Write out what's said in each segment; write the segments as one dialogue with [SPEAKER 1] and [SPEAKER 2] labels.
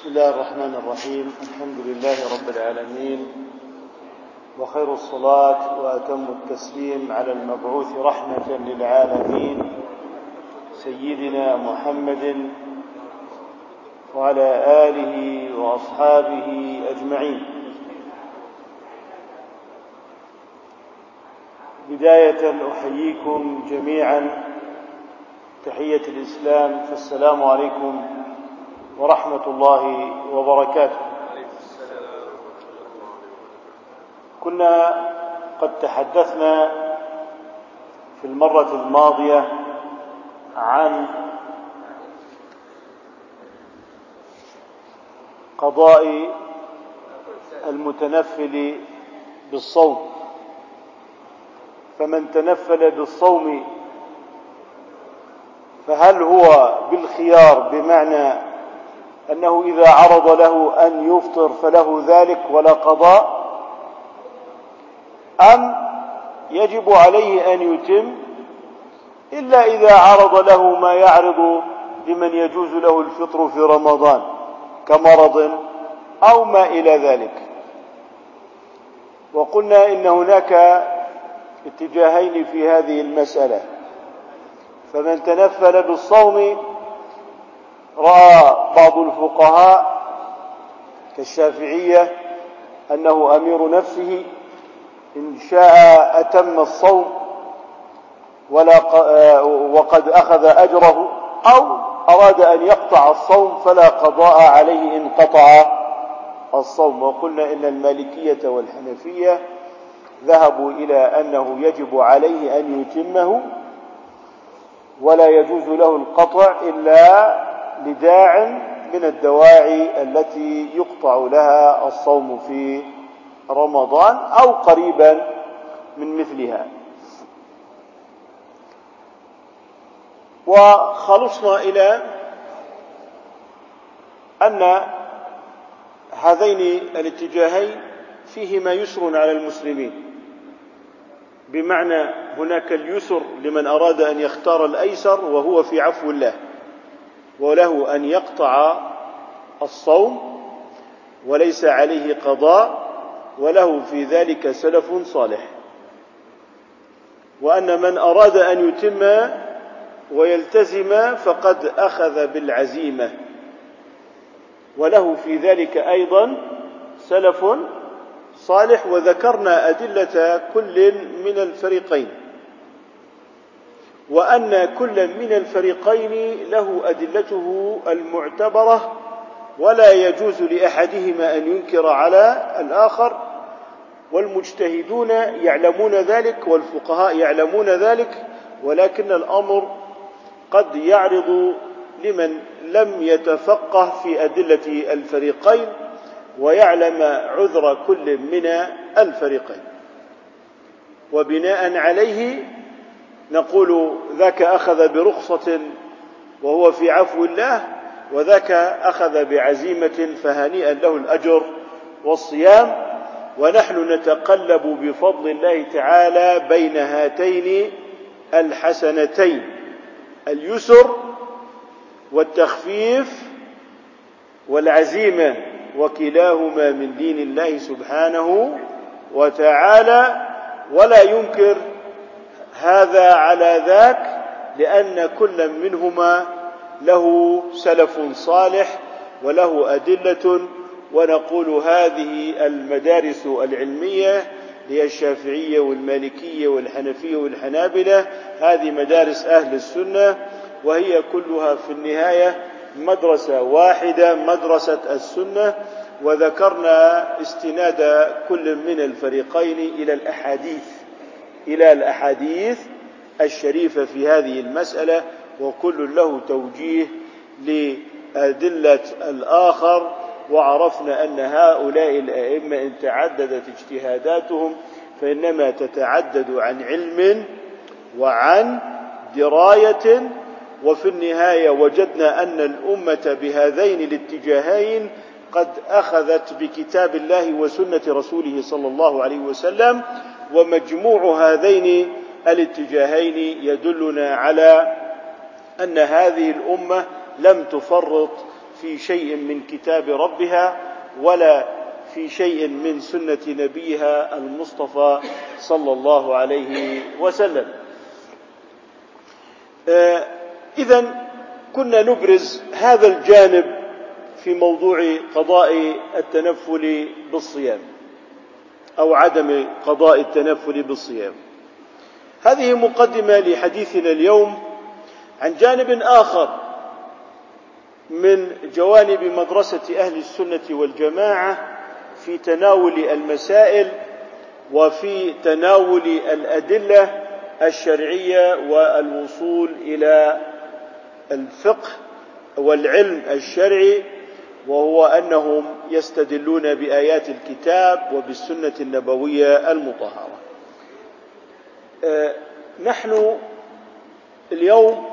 [SPEAKER 1] بسم الله الرحمن الرحيم. الحمد لله رب العالمين. وخير الصلاة وأتم التسليم على المبعوث رحمة للعالمين سيدنا محمد وعلى آله وأصحابه أجمعين. بداية أحييكم جميعا. تحية الإسلام. فالسلام عليكم ورحمة الله وبركاته. كنا قد تحدثنا في المرة الماضية عن قضاء المتنفل بالصوم. فمن تنفل بالصوم فهل هو بالخيار بمعنى أنه إذا عرض له أن يفطر فله ذلك ولا قضاء أم يجب عليه أن يتم إلا إذا عرض له ما يعرض لمن يجوز له الفطر في رمضان كمرض أو ما إلى ذلك. وقلنا إن هناك اتجاهين في هذه المسألة فمن تنفل بالصوم رأى بعض الفقهاء كالشافعية أنه أمير نفسه إن شاء أتم الصوم ولا وقد أخذ أجره أو أراد أن يقطع الصوم فلا قضاء عليه إن قطع الصوم. وقلنا إن المالكية والحنفية ذهبوا إلى أنه يجب عليه أن يتمه ولا يجوز له القطع إلا لداع من الدواعي التي يقطع لها الصوم في رمضان أو قريبا من مثلها. وخلصنا إلى أن هذين الاتجاهين فيهما يسر على المسلمين. بمعنى هناك اليسر لمن أراد أن يختار الأيسر وهو في عفو الله. وله أن يقطع الصوم وليس عليه قضاء وله في ذلك سلف صالح. وأن من أراد أن يتم ويلتزم فقد أخذ بالعزيمة. وله في ذلك أيضا سلف صالح وذكرنا أدلة كل من الفريقين. وأن كل من الفريقين له أدلته المعتبرة ولا يجوز لأحدهما أن ينكر على الآخر والمجتهدون يعلمون ذلك والفقهاء يعلمون ذلك ولكن الأمر قد يعرض لمن لم يتفقه في أدلة الفريقين ويعلم عذر كل من الفريقين. وبناء عليه نقول ذاك أخذ برخصة وهو في عفو الله وذاك أخذ بعزيمة فهنيئا له الأجر والصيام ونحن نتقلب بفضل الله تعالى بين هاتين الحسنتين اليسر والتخفيف والعزيمة وكلاهما من دين الله سبحانه وتعالى ولا ينكر هذا على ذاك لأن كل منهما له سلف صالح وله أدلة ونقول هذه المدارس العلمية هي الشافعية والمالكية والحنفية والحنابلة هذه مدارس أهل السنة وهي كلها في النهاية مدرسة واحدة مدرسة السنة وذكرنا استناد كل من الفريقين إلى الأحاديث. إلى الأحاديث الشريفة في هذه المسألة وكل له توجيه لأدلة الآخر وعرفنا أن هؤلاء الأئمة إن تعددت اجتهاداتهم فإنما تتعدد عن علم وعن دراية وفي النهاية وجدنا أن الأمة بهذين الاتجاهين قد أخذت بكتاب الله وسنة رسوله صلى الله عليه وسلم ومجموع هذين الاتجاهين يدلنا على أن هذه الأمة لم تفرط في شيء من كتاب ربها ولا في شيء من سنة نبيها المصطفى صلى الله عليه وسلم. آه، إذا كنا نبرز هذا الجانب في موضوع قضاء التنفل بالصيام. أو عدم قضاء التنفل بالصيام. هذه مقدمة لحديثنا اليوم عن جانب آخر من جوانب مدرسة أهل السنة والجماعة في تناول المسائل وفي تناول الأدلة الشرعية والوصول إلى الفقه والعلم الشرعي وهو أنهم يستدلون بآيات الكتاب وبالسنة النبوية المطهرة. آه، نحن اليوم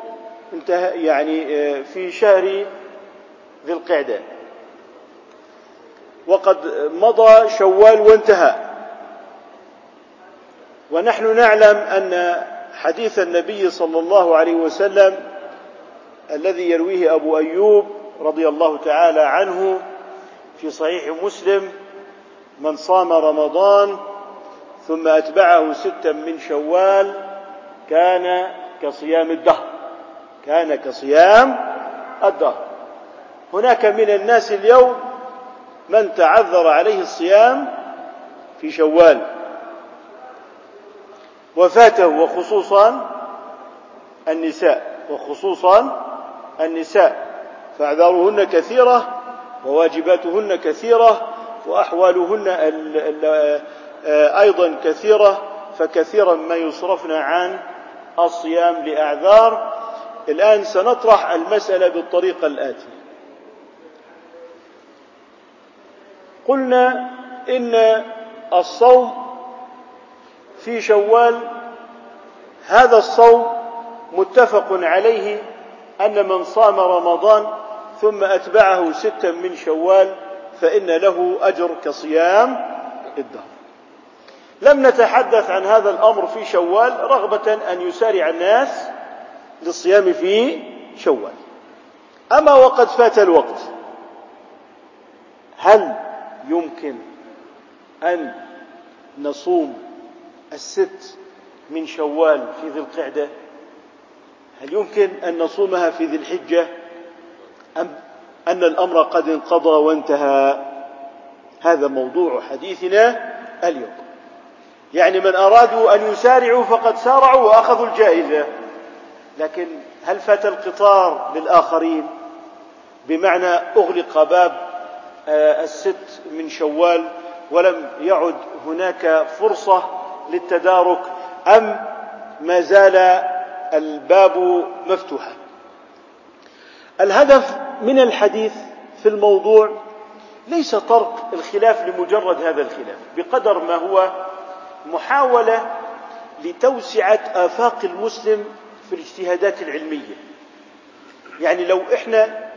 [SPEAKER 1] انتهى يعني آه، في شهر ذي القعدة. وقد مضى شوال وانتهى. ونحن نعلم أن حديث النبي صلى الله عليه وسلم الذي يرويه أبو أيوب رضي الله تعالى عنه في صحيح مسلم من صام رمضان ثم أتبعه ستا من شوال كان كصيام الدهر كان كصيام الدهر. هناك من الناس اليوم من تعذر عليه الصيام في شوال وفاته وخصوصا النساء وخصوصا النساء. فاعذارهن كثيرة وواجباتهن كثيرة وأحوالهن أيضا كثيرة فكثيرا ما يصرفن عن الصيام لأعذار. الآن سنطرح المسألة بالطريقة الآتية. قلنا إن الصوم في شوال هذا الصوم متفق عليه أن من صام رمضان ثم أتبعه ستا من شوال فإن له أجر كصيام الدهر. لم نتحدث عن هذا الأمر في شوال رغبة أن يسارع الناس للصيام في شوال. أما وقد فات الوقت هل يمكن أن نصوم الست من شوال في ذي القعدة؟ هل يمكن أن نصومها في ذي الحجة؟ أم أن الأمر قد انقضى وانتهى؟ هذا موضوع حديثنا اليوم. يعني من أرادوا أن يسارعوا فقد سارعوا وأخذوا الجائزة. لكن هل فات القطار للآخرين؟ بمعنى أغلق باب آه، الست من شوال ولم يعد هناك فرصة للتدارك أم ما زال الباب مفتوحا؟ الهدف من الحديث في الموضوع ليس طرق الخلاف لمجرد هذا الخلاف بقدر ما هو محاولة لتوسعة آفاق المسلم في الاجتهادات العلمية. يعني لو إحنا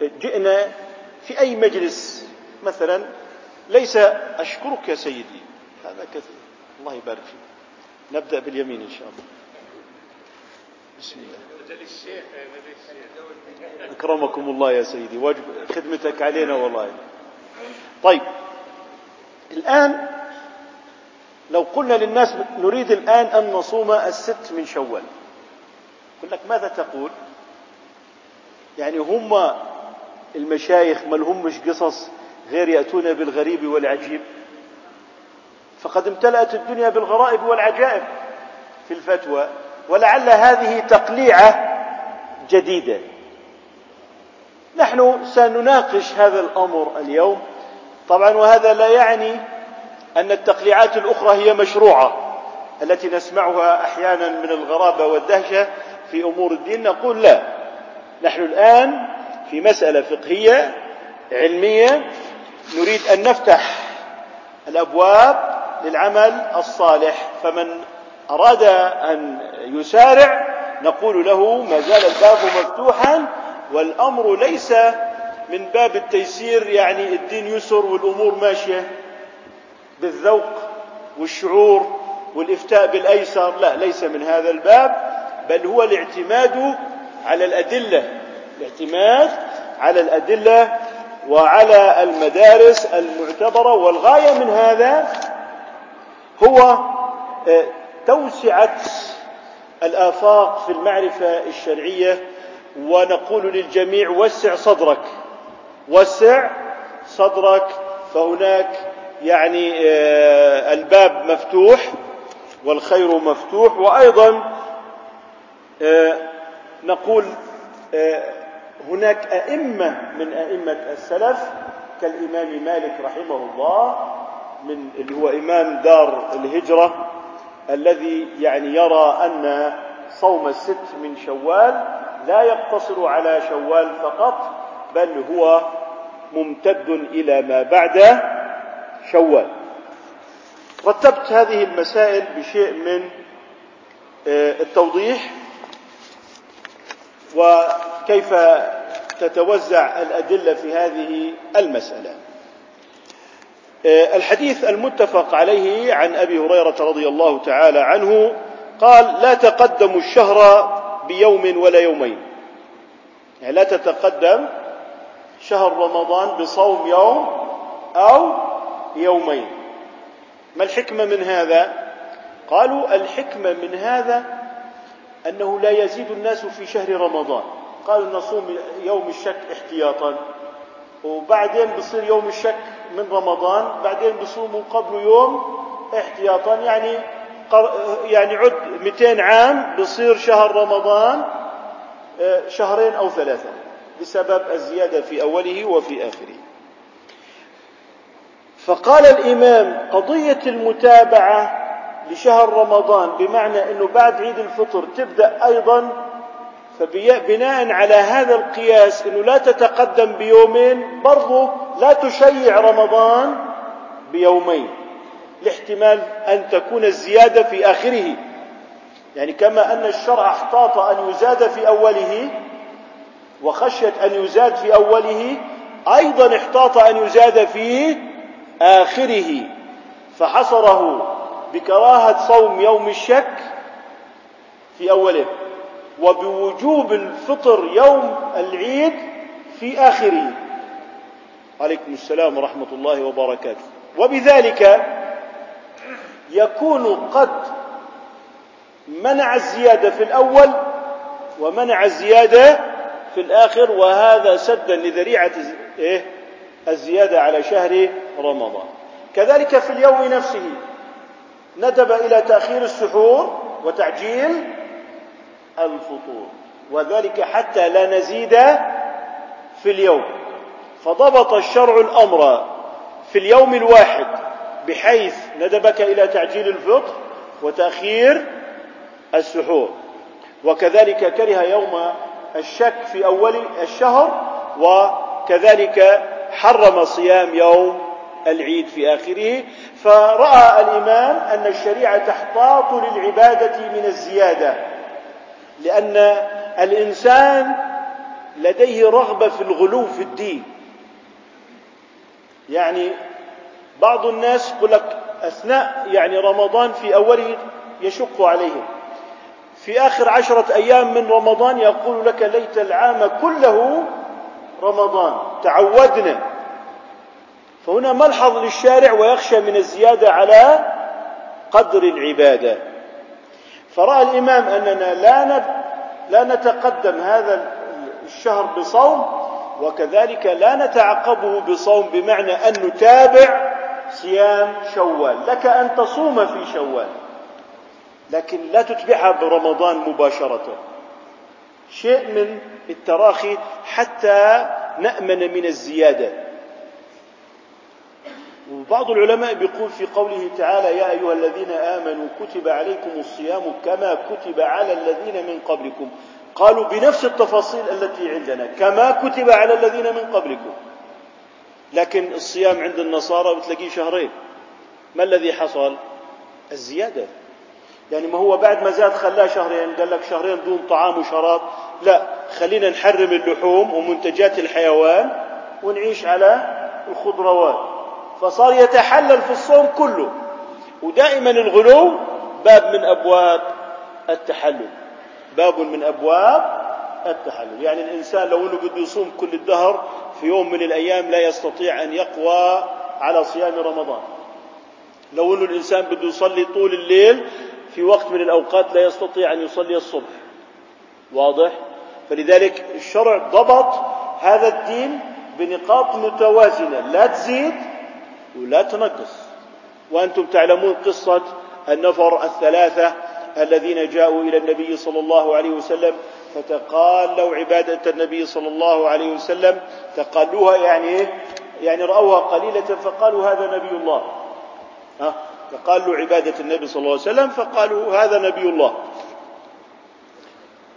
[SPEAKER 1] جئنا في أي مجلس مثلا ليس أشكرك يا سيدي هذا كثير الله يبارك فيك. نبدأ باليمين إن شاء الله. بسم الله. أكرمكم الله يا سيدي. واجب خدمتك علينا والله. طيب. الآن لو قلنا للناس نريد الآن أن نصوم الست من شوال. يقول لك ماذا تقول؟ يعني هم المشايخ ما لهمش قصص غير يأتون بالغريب والعجيب. فقد امتلأت الدنيا بالغرائب والعجائب في الفتوى ولعل هذه تقليعة جديدة. نحن سنناقش هذا الأمر اليوم. طبعا وهذا لا يعني أن التقليعات الأخرى هي مشروعة التي نسمعها أحيانا من الغرابة والدهشة في أمور الدين. نقول لا نحن الآن في مسألة فقهية علمية نريد أن نفتح الأبواب للعمل الصالح. فمن أراد أن يسارع نقول له ما زال الباب مفتوحا والأمر ليس من باب التيسير يعني الدين يسر والأمور ماشية بالذوق والشعور والإفتاء بالأيسر. لا ليس من هذا الباب بل هو الاعتماد على الأدلة الاعتماد على الأدلة وعلى المدارس المعتبرة. والغاية من هذا هو آه، توسعة الآفاق في المعرفة الشرعية ونقول للجميع وسع صدرك. وسع صدرك فهناك يعني آه، الباب مفتوح والخير مفتوح. وأيضا آه، نقول هناك أئمة من أئمة السلف كالإمام مالك رحمه الله من اللي هو إمام دار الهجرة الذي يعني يرى أن صوم الست من شوال لا يقتصر على شوال فقط بل هو ممتد إلى ما بعد شوال. رتبت هذه المسائل بشيء من آه، التوضيح وكيف تتوزع الأدلة في هذه المسألة. آه، الحديث المتفق عليه عن أبي هريرة رضي الله تعالى عنه قال لا تقدموا الشهر بيوم ولا يومين. يعني لا تتقدم شهر رمضان بصوم يوم أو يومين. ما الحكمة من هذا؟ قالوا الحكمة من هذا أنه لا يزيد الناس في شهر رمضان. قالوا نصوم يوم الشك احتياطا. وبعدين بصير يوم الشك من رمضان بعدين بصوموا قبل يوم احتياطا. يعني يعني عد 200 عام بصير شهر رمضان آه، شهرين أو ثلاثة بسبب الزيادة في أوله وفي آخره. فقال الإمام قضية المتابعة لشهر رمضان بمعنى أنه بعد عيد الفطر تبدأ أيضا فبناء على هذا القياس أنه لا تتقدم بيومين برضو لا تشيع رمضان بيومين. لاحتمال أن تكون الزيادة في آخره. يعني كما أن الشرع أحتاط أن يزاد في أوله وخشية أن يزاد في أوله أيضا احتاط أن يزاد في آخره. فحصره بكراهة صوم يوم الشك في أوله وبوجوب الفطر يوم العيد في آخره. عليكم السلام ورحمة الله وبركاته. وبذلك يكون قد منع الزيادة في الأول ومنع الزيادة في الآخر وهذا سدا لذريعة إيه؟ الزيادة على شهر رمضان كذلك في اليوم نفسه ندب إلى تأخير السحور وتعجيل الفطور وذلك حتى لا نزيد في اليوم فضبط الشرع الأمر في اليوم الواحد بحيث ندبك إلى تعجيل الفطر وتأخير السحور. وكذلك كره يوم الشك في أول الشهر وكذلك حرم صيام يوم العيد في آخره. فرأى الإمام أن الشريعة تحتاط للعبادة من الزيادة لأن الإنسان لديه رغبة في الغلو في الدين. يعني بعض الناس يقول لك أثناء يعني رمضان في أوله يشق عليهم. في آخر عشرة أيام من رمضان يقول لك ليت العام كله رمضان تعودنا. فهنا ملحظ للشارع ويخشى من الزيادة على قدر العبادة. فرأى الإمام أننا لا لا نتقدم هذا الشهر بصوم وكذلك لا نتعقبه بصوم بمعنى أن نتابع صيام شوال. لك أن تصوم في شوال. لكن لا تتبعها برمضان مباشرة. شيء من التراخي حتى نأمن من الزيادة. وبعض العلماء بيقول في قوله تعالى يا أيها الذين آمنوا كتب عليكم الصيام كما كتب على الذين من قبلكم. قالوا بنفس التفاصيل التي عندنا كما كتب على الذين من قبلكم. لكن الصيام عند النصارى بتلاقيه شهرين. ما الذي حصل؟ الزيادة. يعني ما هو بعد ما زاد خلاه شهرين قال لك شهرين دون طعام وشراب. لا خلينا نحرم اللحوم ومنتجات الحيوان ونعيش على الخضروات. فصار يتحلل في الصوم كله. ودائما الغلو باب من أبواب التحلل. باب من أبواب التحلل. يعني الإنسان لو أنه بده يصوم كل الدهر في يوم من الأيام لا يستطيع أن يقوى على صيام رمضان. لو أنه الإنسان بده يصلي طول الليل في وقت من الأوقات لا يستطيع أن يصلي الصبح. واضح؟ فلذلك الشرع ضبط هذا الدين بنقاط متوازنة. لا تزيد ولا تنقص. وأنتم تعلمون قصة النفر الثلاثة الذين جاءوا إلى النبي صلى الله عليه وسلم فتقالوا عبادة النبي صلى الله عليه وسلم تقالوها يعني يعني رأوها قليلة فقالوا هذا نبي الله. ها؟ تقالوا عبادة النبي صلى الله عليه وسلم فقالوا هذا نبي الله.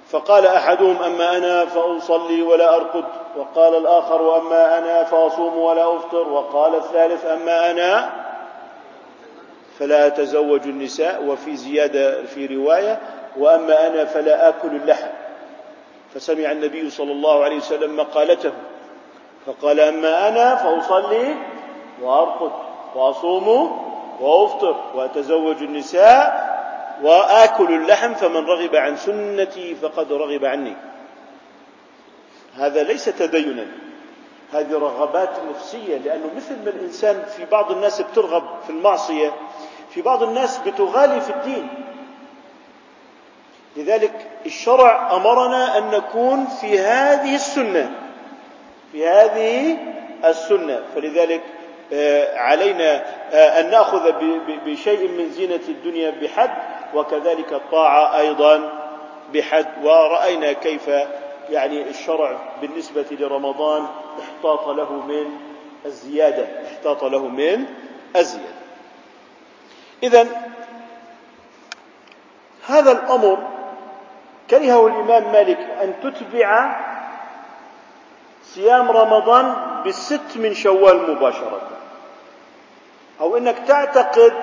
[SPEAKER 1] فقال أحدهم أما أنا فأصلي ولا أرقد. وقال الآخر واما أنا فأصوم ولا أفطر. وقال الثالث أما أنا فلا أتزوج النساء. وفي زيادة في رواية وأما أنا فلا آكل اللحم. فسمع النبي صلى الله عليه وسلم مقالته فقال أما أنا فأصلي وأرقد وأصوم وأفطر وأتزوج النساء وآكل اللحم فمن رغب عن سنتي فقد رغب عني. هذا ليس تدينا هذه رغبات نفسية لأنه مثل ما الإنسان في بعض الناس بترغب في المعصية في بعض الناس بتغالي في الدين. لذلك الشرع أمرنا أن نكون في هذه السنة في هذه السنة. فلذلك آه، علينا آه، أن نأخذ بشيء من زينة الدنيا بحد وكذلك الطاعة أيضا بحد. ورأينا كيف يعني الشرع بالنسبة لرمضان احتاط له من الزيادة احتاط له من الزيادة. إذا هذا الأمر كرهه الإمام مالك أن تتبع صيام رمضان بالست من شوال مباشرة. أو أنك تعتقد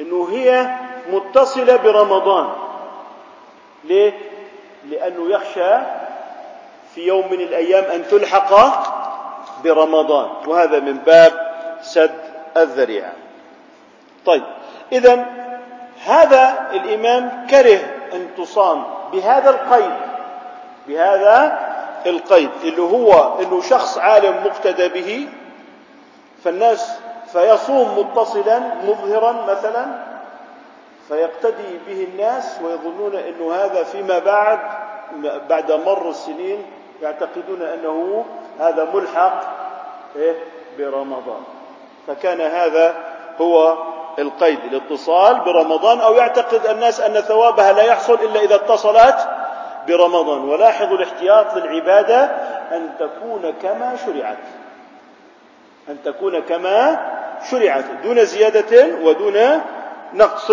[SPEAKER 1] أنه هي متصلة برمضان. ليه؟ لأنه يخشى في يوم من الأيام أن تلحق برمضان. وهذا من باب سد الذريعة. طيب إذا هذا الإمام كره أن تصام بهذا القيد بهذا القيد اللي هو إنه شخص عالم مقتدى به فالناس فيصوم متصلا مظهرا مثلا فيقتدي به الناس ويظنون أنه هذا فيما بعد بعد مر السنين يعتقدون أنه هذا ملحق إيه برمضان. فكان هذا هو القيد الاتصال برمضان أو يعتقد الناس أن ثوابها لا يحصل إلا إذا اتصلت برمضان. ولاحظوا الاحتياط للعبادة أن تكون كما شرعت. أن تكون كما شرعت دون زيادة ودون نقص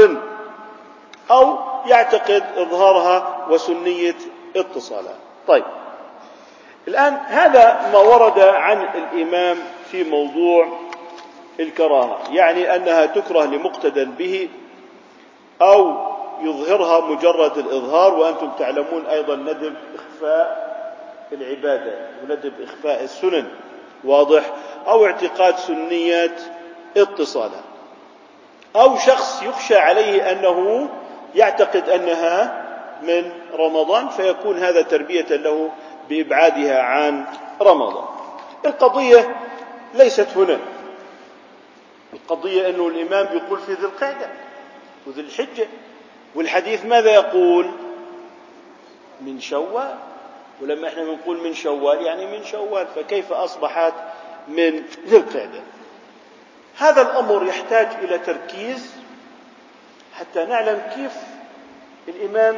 [SPEAKER 1] أو يعتقد إظهارها وسنية اتصالها. طيب الآن هذا ما ورد عن الإمام في موضوع الكراهة يعني أنها تكره لمقتدى به أو يظهرها مجرد الإظهار وأنتم تعلمون أيضا ندب إخفاء العبادة وندب إخفاء السنن واضح؟ أو اعتقاد سنية اتصالها أو شخص يخشى عليه أنه يعتقد أنها من رمضان فيكون هذا تربية له بإبعادها عن رمضان. القضية ليست هنا. القضية أنه الإمام يقول في ذي القعدة وذي الحجة. والحديث ماذا يقول؟ من شوال. ولما إحنا بنقول من شوال يعني من شوال فكيف أصبحت من ذي القعدة؟ هذا الأمر يحتاج إلى تركيز حتى نعلم كيف الإمام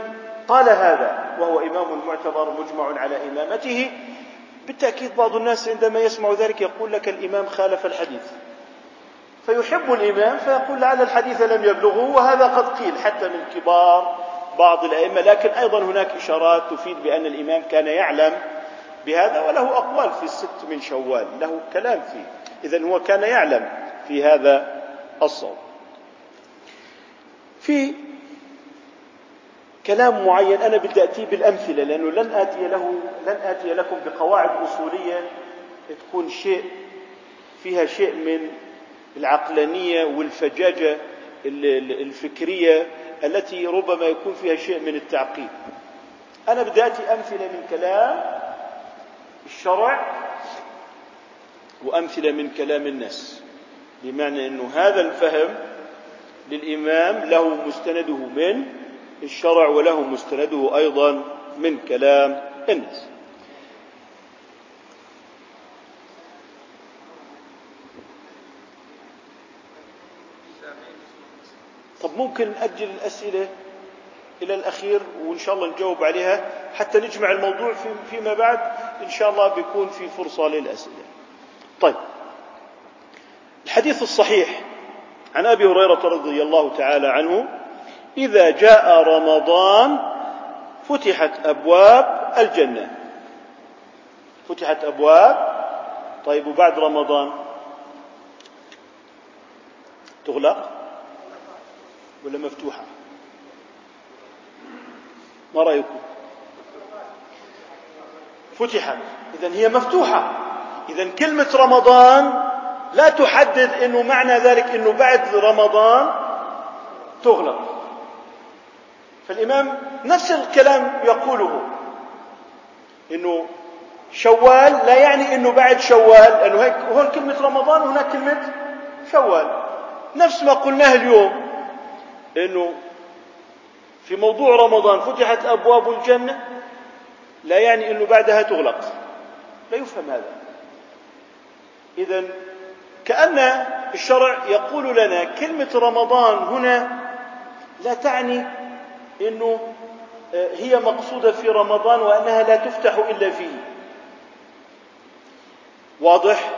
[SPEAKER 1] قال هذا وهو إمام معتبر مجمع على إمامته. بالتأكيد بعض الناس عندما يسمع ذلك يقول لك الإمام خالف الحديث. فيحب الإمام فيقول لعل الحديث لم يبلغه وهذا قد قيل حتى من كبار بعض الأئمة لكن أيضا هناك إشارات تفيد بأن الإمام كان يعلم بهذا وله أقوال في الست من شوال له كلام فيه. إذا هو كان يعلم في هذا الصوم في كلام معين أنا بدي أتيه بالأمثلة لأنه لن آتي له لن آتي لكم بقواعد أصولية تكون شيء فيها شيء من العقلانية أنا بدي أمثلة من كلام الشرع وأمثلة من كلام الناس بمعنى أنه هذا الفهم للإمام له مستنده من الشرع وله مستنده أيضا من كلام الناس. طب ممكن نأجل الأسئلة إلى الأخير وإن شاء الله نجاوب عليها حتى نجمع الموضوع فيما بعد. إن شاء الله بيكون في فرصة للأسئلة. طيب. الحديث الصحيح عن أبي هريرة رضي الله تعالى عنه إذا جاء رمضان فتحت أبواب الجنة. فتحت أبواب. طيب وبعد رمضان؟ تغلق؟ ولا مفتوحة؟ ما رأيكم؟ فتحت. إذا هي مفتوحة. إذا كلمة رمضان لا تحدد أنه معنى ذلك أنه بعد رمضان تغلق. فالإمام نفس الكلام يقوله. أنه شوال لا يعني أنه بعد شوال لأنه هيك هون كلمة رمضان وهناك كلمة شوال. نفس ما قلناه اليوم. أنه في موضوع رمضان فتحت أبواب الجنة لا يعني أنه بعدها تغلق. لا يفهم هذا. إذا كأن الشرع يقول لنا كلمة رمضان هنا لا تعني أنه آه، هي مقصودة في رمضان وأنها لا تفتح إلا فيه. واضح؟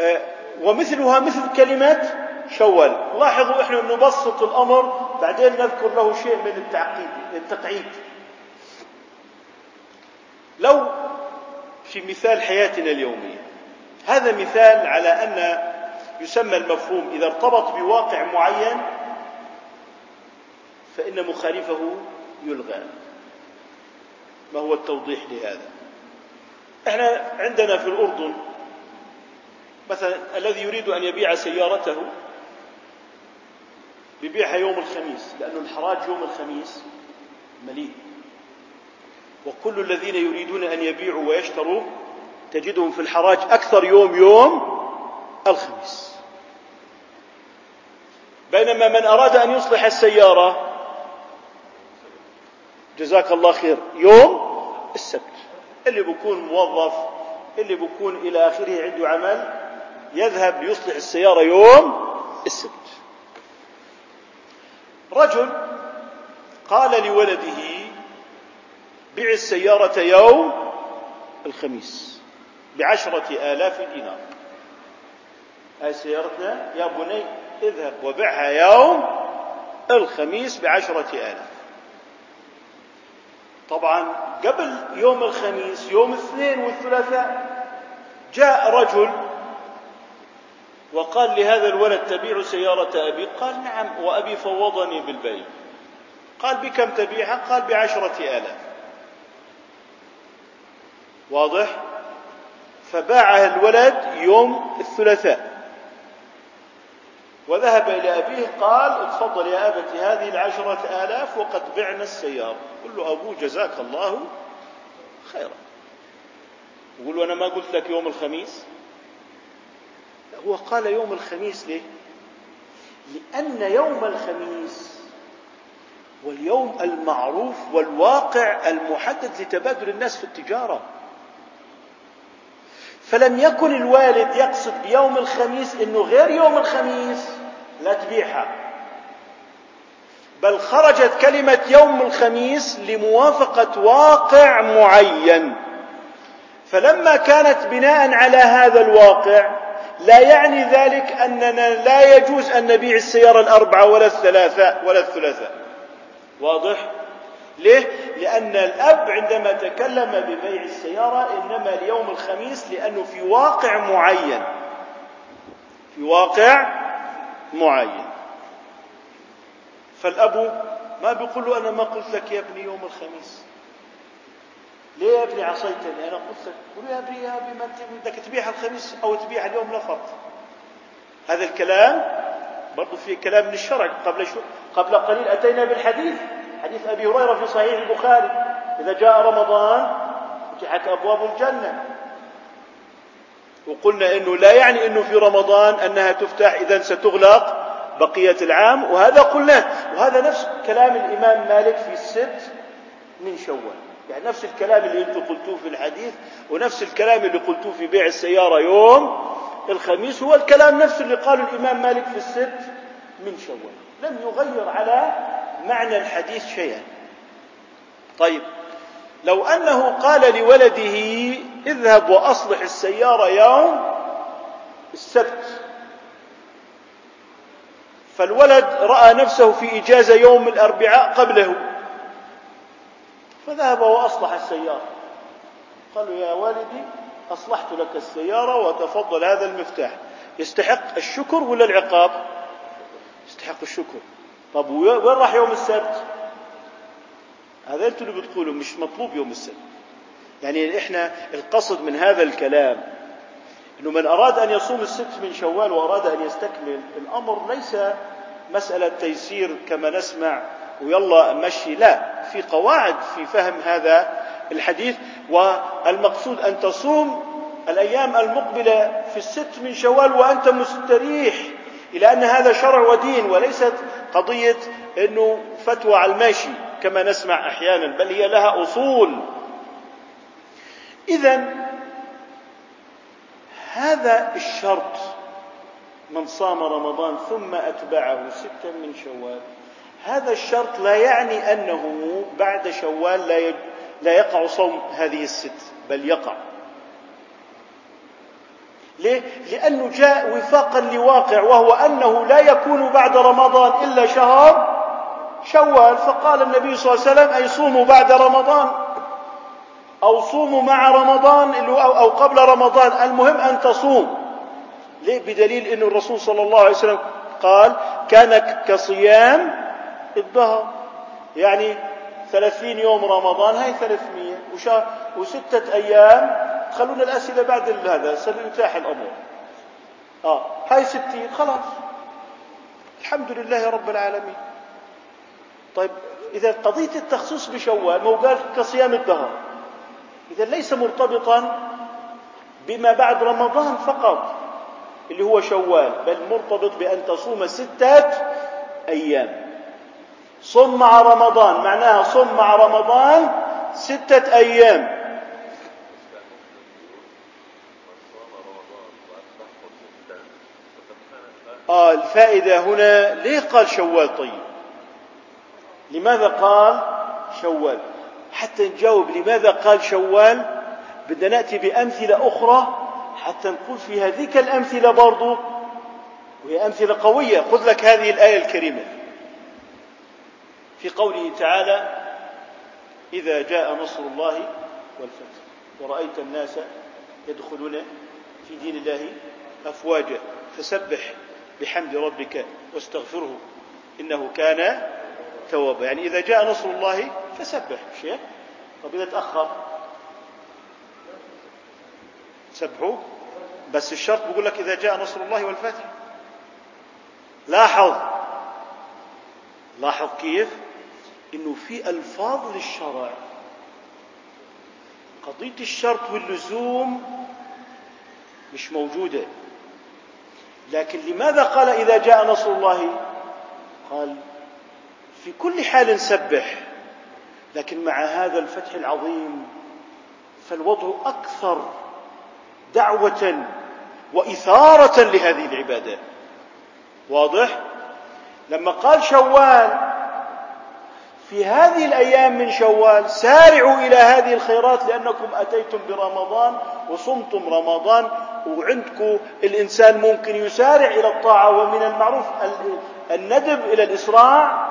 [SPEAKER 1] آه، ومثلها مثل كلمة شوال. لاحظوا إحنا نبسط الأمر بعدين نذكر له شيء من التعقيد التقعيد. لو في مثال حياتنا اليومية هذا مثال على أن يسمى المفهوم إذا ارتبط بواقع معين فإن مخالفه يلغى. ما هو التوضيح لهذا؟ إحنا عندنا في الأردن مثلا الذي يريد أن يبيع سيارته بيبيعها يوم الخميس لأن الحراج يوم الخميس مليء. وكل الذين يريدون أن يبيعوا ويشتروا تجدهم في الحراج أكثر يوم يوم الخميس. بينما من أراد أن يصلح السيارة جزاك الله خير يوم السبت. اللي بيكون موظف اللي بيكون إلى آخره عنده عمل يذهب ليصلح السيارة يوم السبت. رجل قال لولده بع السيارة يوم الخميس بعشرة آلاف دينار. هاي سيارتنا؟ يا بني اذهب وبعها يوم الخميس بعشرة آلاف. طبعا قبل يوم الخميس يوم الاثنين والثلاثاء جاء رجل وقال لهذا الولد تبيع سيارة أبي؟ قال نعم وأبي فوضني بالبيع. قال بكم تبيعها قال بعشرة آلاف. واضح؟ فباعها الولد يوم الثلاثاء. وذهب إلى أبيه قال تفضل يا أبت هذه العشرة آلاف وقد بعنا السيارة. قل له أبوه جزاك الله خيرا. يقول له أنا ما قلت لك يوم الخميس؟ هو قال يوم الخميس ليه؟ لأن يوم الخميس واليوم المعروف والواقع المحدد لتبادل الناس في التجارة. فلم يكن الوالد يقصد بيوم الخميس إنه غير يوم الخميس لا تبيعها بل خرجت كلمة يوم الخميس لموافقة واقع معين. فلما كانت بناء على هذا الواقع لا يعني ذلك أننا لا يجوز أن نبيع السيارة الأربعة ولا الثلاثة ولا الثلاثة واضح؟ ليه؟ لأن الأب عندما تكلم ببيع السيارة إنما اليوم الخميس لأنه في واقع معين في واقع معين فالأب ما بيقول له أنا ما قلت لك يا ابني يوم الخميس ليه يا ابني عصيتني أنا قلت لك قل يا ابني يا ابني ما أنت بدك تبيعها الخميس أو تبيعها اليوم فرق. هذا الكلام برضه في كلام من الشرع. قبل شو قبل قليل أتينا بالحديث حديث أبي هريرة في صحيح البخاري. إذا جاء رمضان فتحت أبواب الجنة. وقلنا إنه لا يعني إنه في رمضان أنها تفتح إذا ستغلق بقية العام. وهذا قلناه. وهذا نفس كلام الإمام مالك في الست من شوال. يعني نفس الكلام اللي أنتم قلتوه في الحديث ونفس الكلام اللي قلتوه في بيع السيارة يوم الخميس هو الكلام نفسه اللي قاله الإمام مالك في الست من شوال. لم يغير على معنى الحديث شيئا. طيب لو أنه قال لولده اذهب وأصلح السيارة يوم السبت فالولد رأى نفسه في إجازة يوم الأربعاء قبله. فذهب وأصلح السيارة. قال له يا والدي أصلحت لك السيارة وتفضل هذا المفتاح. يستحق الشكر ولا العقاب؟ يستحق الشكر. طب وين راح يوم السبت؟ هذا أنتم اللي بتقولوا مش مطلوب يوم السبت. يعني إحنا القصد من هذا الكلام إنه من أراد أن يصوم الست من شوال وأراد أن يستكمل الأمر ليس مسألة تيسير كما نسمع ويلا مشي. لا في قواعد في فهم هذا الحديث والمقصود أن تصوم الأيام المقبلة في الست من شوال وأنت مستريح إلى أن هذا شرع ودين وليست قضية إنه فتوى على الماشي كما نسمع أحيانا بل هي لها أصول. إذا هذا الشرط من صام رمضان ثم أتبعه ستا من شوال هذا الشرط لا يعني أنه بعد شوال لا لا يقع صوم هذه الست بل يقع. ليه؟ لأنه جاء وفاقا لواقع وهو أنه لا يكون بعد رمضان إلا شهر شوال. فقال النبي صلى الله عليه وسلم أي صوموا بعد رمضان أو صوموا مع رمضان أو قبل رمضان. المهم أن تصوم. ليه؟ بدليل أن الرسول صلى الله عليه وسلم قال كان كصيام الدهر. يعني ثلاثين يوم رمضان هاي ثلاثمية. وستة أيام خلونا الأسئلة بعد هذا سنتاح الأمور. آه هاي ستين خلاص. الحمد لله رب العالمين. طيب إذا قضية التخصيص بشوال مو قال كصيام الدهر. إذا ليس مرتبطا بما بعد رمضان فقط اللي هو شوال بل مرتبط بأن تصوم ستة أيام. صم مع رمضان. معناها صم مع رمضان ستة أيام. آه الفائدة هنا ليه قال شوال طيب؟ لماذا قال شوال؟ حتى نجاوب لماذا قال شوال؟ بدنا نأتي بأمثلة أخرى حتى نقول في هذيك الأمثلة برضو وهي أمثلة قوية. خذ لك هذه الآية الكريمة. في قوله تعالى إذا جاء نصر الله والفتح ورأيت الناس يدخلون في دين الله أفواجا فسبح بحمد ربك واستغفره إنه كان توابا. يعني إذا جاء نصر الله فسبح شيء طب إذا تأخر؟ سبحوا بس الشرط بيقول لك إذا جاء نصر الله والفتح. لاحظ. لاحظ كيف؟ إنه في ألفاظ للشرع. قضية الشرط واللزوم مش موجودة. لكن لماذا قال إذا جاء نصر الله؟ قال في كل حال سبح. لكن مع هذا الفتح العظيم فالوضع أكثر دعوة وإثارة لهذه العبادة. واضح؟ لما قال شوال في هذه الأيام من شوال سارعوا إلى هذه الخيرات لأنكم أتيتم برمضان وصمتم رمضان وعندكم الإنسان ممكن يسارع إلى الطاعة ومن المعروف الندب إلى الإسراع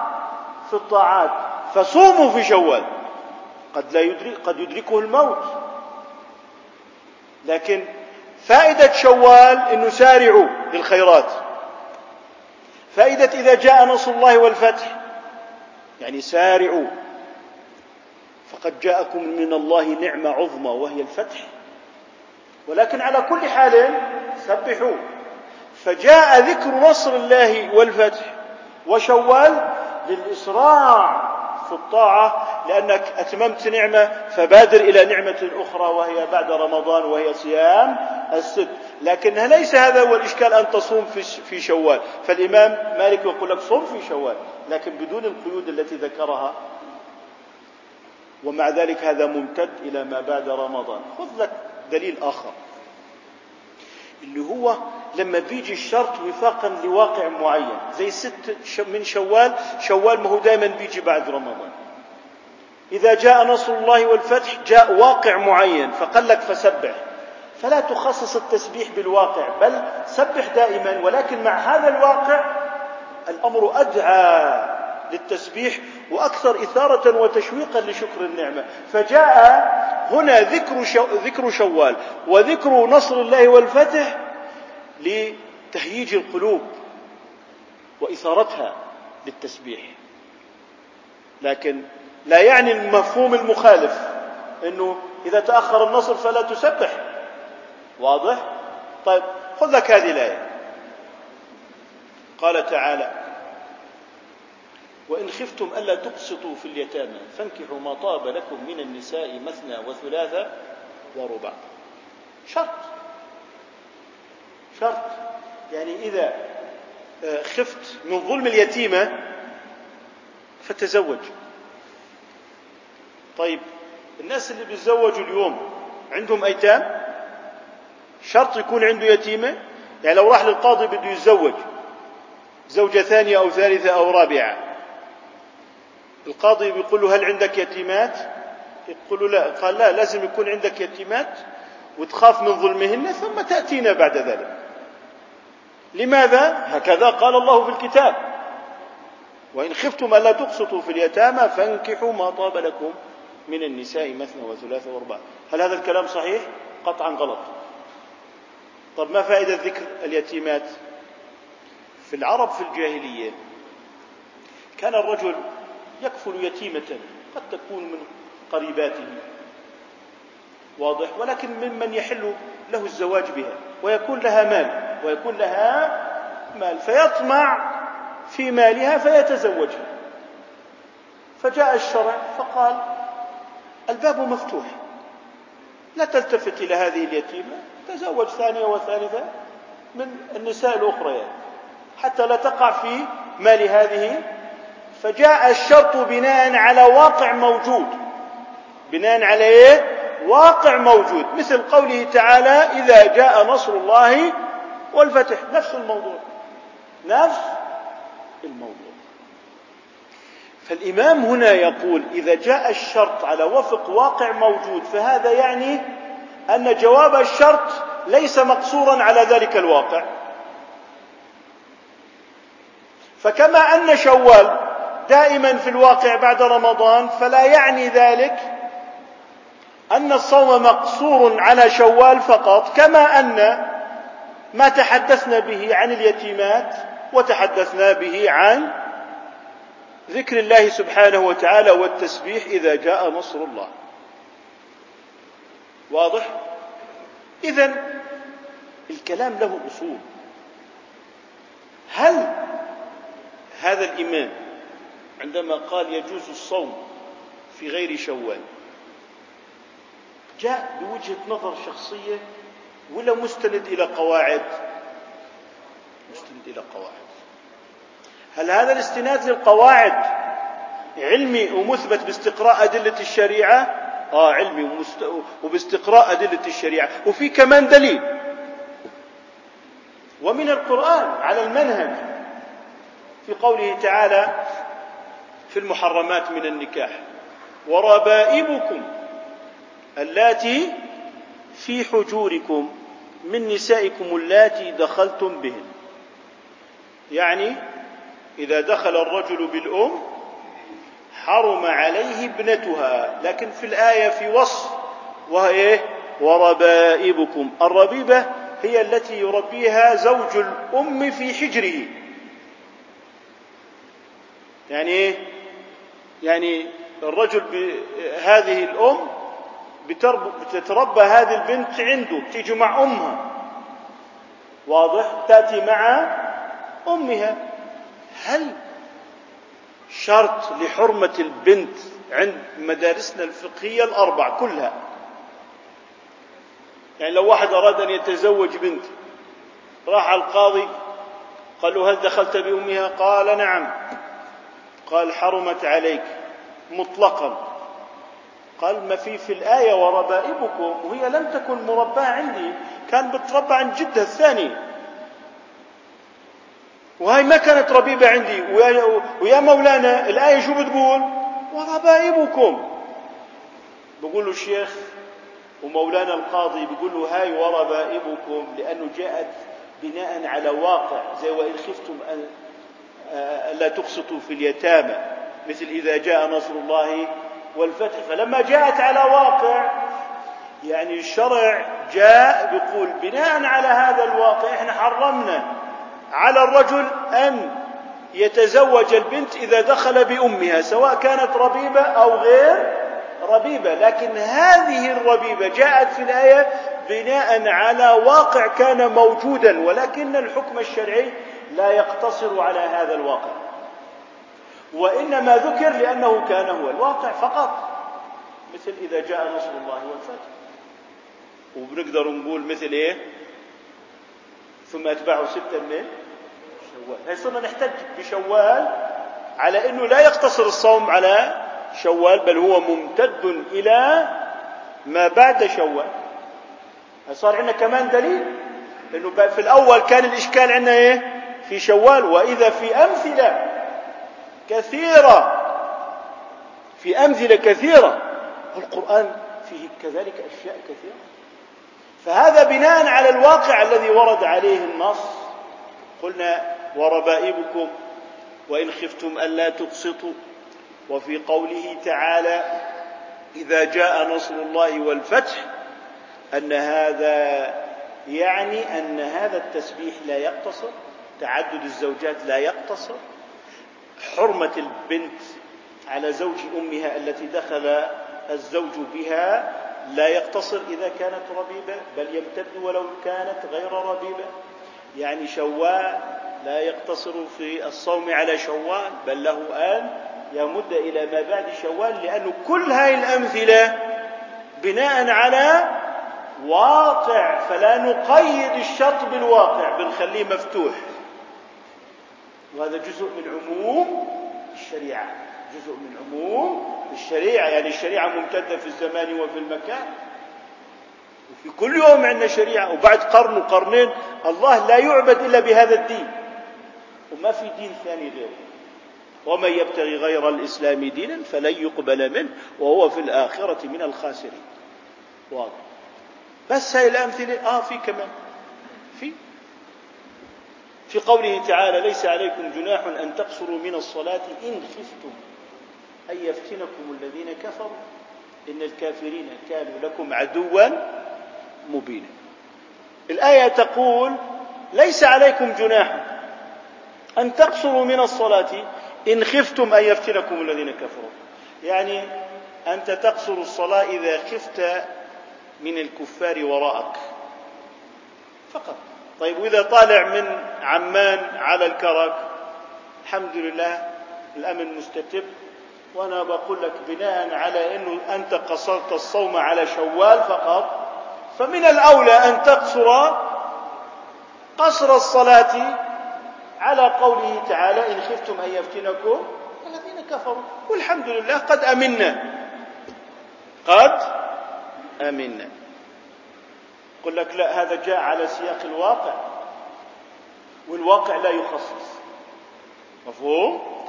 [SPEAKER 1] في الطاعات. فصوموا في شوال. قد لا يدرك قد يدركه الموت. لكن فائدة شوال إنه سارعوا للخيرات. فائدة إذا جاء نصر الله والفتح. يعني سارعوا. فقد جاءكم من الله نعمة عظمى وهي الفتح. ولكن على كل حال سبحوا. فجاء ذكر نصر الله والفتح. وشوال للإسراع في الطاعة لأنك أتممت نعمة فبادر إلى نعمة أخرى وهي بعد رمضان وهي صيام الست. لكن ليس هذا هو الإشكال أن تصوم في شوال. فالإمام مالك يقول لك صوم في شوال. لكن بدون القيود التي ذكرها ومع ذلك هذا ممتد إلى ما بعد رمضان. خذ لك دليل آخر اللي هو لما بيجي الشرط وفاقا لواقع معين زي ست من شوال شوال ما هو دائما بيجي بعد رمضان. إذا جاء نصر الله والفتح جاء واقع معين فقال لك فسبح. فلا تخصص التسبيح بالواقع بل سبح دائما ولكن مع هذا الواقع الأمر أدعى للتسبيح وأكثر إثارة وتشويقا لشكر النعمة. فجاء هنا ذكر, شو ذكر شوال وذكر نصر الله والفتح لتهييج القلوب وإثارتها للتسبيح. لكن لا يعني المفهوم المخالف إنه إذا تأخر النصر فلا تسبح. واضح؟ طيب خذ لك هذه الآية. قال تعالى وإن خفتم ألا تقسطوا في اليتامى فانكحوا ما طاب لكم من النساء مثنى وثلاثة وربع. شرط. شرط. يعني إذا آه، خفت من ظلم اليتيمة فتزوج. طيب الناس اللي بيتزوجوا اليوم عندهم أيتام؟ شرط يكون عنده يتيمة؟ يعني لو راح للقاضي بده يتزوج زوجة ثانية أو ثالثة أو رابعة القاضي بيقول له هل عندك يتيمات؟ يقول له لا. قال لا لازم يكون عندك يتيمات وتخاف من ظلمهن ثم تأتينا بعد ذلك. لماذا؟ هكذا قال الله في الكتاب وإن خفتم ألا تقسطوا في اليتامى فانكحوا ما طاب لكم من النساء مثنى وثلاثة وأربعة. هل هذا الكلام صحيح؟ قطعا غلط. طب ما فائدة ذكر اليتيمات؟ في العرب في الجاهلية كان الرجل يكفل يتيمة قد تكون من قريباته. واضح؟ ولكن ممن يحل له الزواج بها ويكون لها مال ويكون لها مال فيطمع في مالها فيتزوجها. فجاء الشرع فقال الباب مفتوح لا تلتفت إلى هذه اليتيمة تزوج ثانية وثالثة من النساء الأخريات حتى لا تقع في مال هذه فجاء الشرط بناء على واقع موجود. بناء على إيه؟ واقع موجود. مثل قوله تعالى إذا جاء نصر الله والفتح. نفس الموضوع. نفس الموضوع. فالإمام هنا يقول إذا جاء الشرط على وفق واقع موجود فهذا يعني أن جواب الشرط ليس مقصورا على ذلك الواقع. فكما أن شوال دائما في الواقع بعد رمضان فلا يعني ذلك أن الصوم مقصور على شوال فقط كما أن ما تحدثنا به عن اليتيمات وتحدثنا به عن ذكر الله سبحانه وتعالى والتسبيح إذا جاء نصر الله. واضح؟ اذا الكلام له أصول. هل هذا الامام عندما قال يجوز الصوم في غير شوال. جاء بوجهة نظر شخصية ولا مستند إلى قواعد؟ مستند إلى قواعد. هل هذا الاستناد للقواعد علمي ومثبت باستقراء أدلة الشريعة؟ آه علمي ومست... وباستقراء أدلة الشريعة. وفي كمان دليل. ومن القرآن على المنهج في قوله تعالى في المحرمات من النكاح. وربائبكم اللاتي في حجوركم من نسائكم اللاتي دخلتم بهن. يعني إذا دخل الرجل بالأم حرم عليه ابنتها لكن في الآية في وصف وهي وربائبكم. الربيبة هي التي يربيها زوج الأم في حجره. يعني إيه؟ يعني الرجل هذه الأم بتتربى هذه البنت عنده تيجي مع أمها. واضح؟ تأتي مع أمها. هل شرط لحرمة البنت عند مدارسنا الفقهية الأربع كلها؟ يعني لو واحد أراد أن يتزوج بنت راح على القاضي قال له هل دخلت بأمها؟ قال نعم. قال حرمت عليك مطلقا. قال ما في في الآية وربائبكم وهي لم تكن مرباة عندي كان بتربى عند جدها الثاني. وهي ما كانت ربيبة عندي. ويا مولانا الآية شو بتقول؟ وربائبكم. بقول له الشيخ ومولانا القاضي بيقول له هاي وربائبكم لأنه جاءت بناء على واقع زي وإن خفتم أن لا تقسطوا في اليتامى مثل إذا جاء نصر الله والفتح. فلما جاءت على واقع يعني الشرع جاء بيقول بناء على هذا الواقع إحنا حرمنا على الرجل أن يتزوج البنت إذا دخل بأمها سواء كانت ربيبة أو غير ربيبة. لكن هذه الربيبة جاءت في الآية بناء على واقع كان موجودا ولكن الحكم الشرعي لا يقتصر على هذا الواقع. وإنما ذكر لأنه كان هو الواقع فقط. مثل إذا جاء نصر الله والفتح. وبنقدر نقول مثل إيه؟ ثم أتبعه ستا من شوال. هي صرنا نحتج بشوال على أنه لا يقتصر الصوم على شوال بل هو ممتد إلى ما بعد شوال. صار عندنا كمان دليل؟ إنه في الأول كان الإشكال عندنا إيه؟ في شوال وإذا في أمثلة كثيرة في أمثلة كثيرة القرآن فيه كذلك أشياء كثيرة. فهذا بناء على الواقع الذي ورد عليه النص. قلنا وربائبكم وإن خفتم ألا تقسطوا وفي قوله تعالى إذا جاء نصر الله والفتح أن هذا يعني أن هذا التسبيح لا يقتصر. تعدد الزوجات لا يقتصر؟ حرمة البنت على زوج أمها التي دخل الزوج بها لا يقتصر إذا كانت ربيبة بل يمتد ولو كانت غير ربيبة. يعني شوال لا يقتصر في الصوم على شوال بل له أن يمد إلى ما بعد شوال لأن كل هذه الأمثلة بناء على واقع فلا نقيد الشرط بالواقع بنخليه مفتوح. وهذا جزء من عموم الشريعة. جزء من عموم الشريعة. يعني الشريعة ممتدة في الزمان وفي المكان. وفي كل يوم عندنا شريعة. وبعد قرن وقرنين الله لا يعبد إلا بهذا الدين. وما في دين ثاني غيره. ومن يبتغي غير الإسلام دينا فلن يقبل منه. وهو في الآخرة من الخاسرين. واضح. بس هاي الأمثلة. آه في كمان. في. في قوله تعالى ليس عليكم جناح أن تقصروا من الصلاة إن خفتم. أن يفتنكم الذين كفروا. إن الكافرين كانوا لكم عدوا مبينا. الآية تقول ليس عليكم جناح أن تقصروا من الصلاة إن خفتم. أن يفتنكم الذين كفروا. يعني أنت تقصر الصلاة إذا خفت من الكفار وراءك. فقط. طيب وإذا طالع من عمان على الكرك الحمد لله الأمن مستتب. وأنا بقول لك بناء على أنه أنت قصرت الصوم على شوال فقط فمن الأولى أن تقصر قصر الصلاة على قوله تعالى إن خفتم أن يفتنكم الذين كفروا والحمد لله قد أمنا قد أمنا. يقول لك لا هذا جاء على سياق الواقع والواقع لا يخصص. مفهوم؟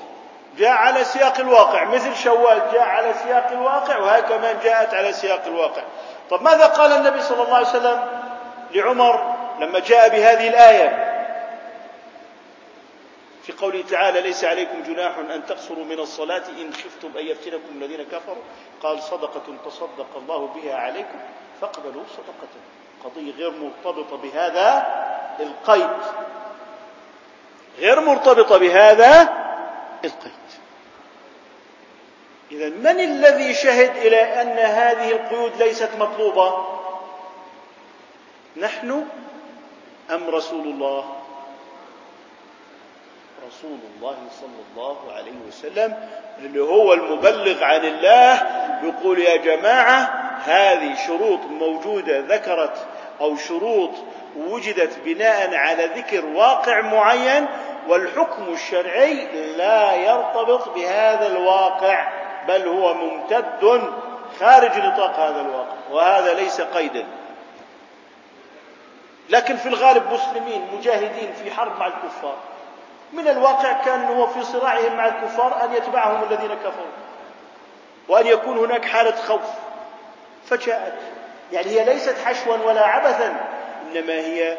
[SPEAKER 1] جاء على سياق الواقع مثل شوال جاء على سياق الواقع وهي كمان جاءت على سياق الواقع. طب ماذا قال النبي صلى الله عليه وسلم لعمر لما جاء بهذه الآية؟ في قوله تعالى ليس عليكم جناح أن تقصروا من الصلاة إن خفتم أن يفتنكم الذين كفروا قال صدقة تصدق الله بها عليكم فاقبلوا صدقته قضية غير مرتبطة بهذا القيد. غير مرتبطة بهذا القيد. إذا من الذي شهد إلى أن هذه القيود ليست مطلوبة؟ نحن أم رسول الله؟ رسول الله صلى الله عليه وسلم اللي هو المبلغ عن الله يقول يا جماعة هذه شروط موجودة ذكرت أو شروط وجدت بناء على ذكر واقع معين والحكم الشرعي لا يرتبط بهذا الواقع بل هو ممتد خارج نطاق هذا الواقع وهذا ليس قيدا. لكن في الغالب مسلمين مجاهدين في حرب مع الكفار من الواقع كان هو في صراعهم مع الكفار أن يتبعهم الذين كفروا وأن يكون هناك حالة خوف. فجاءت. يعني هي ليست حشوا ولا عبثا إنما هي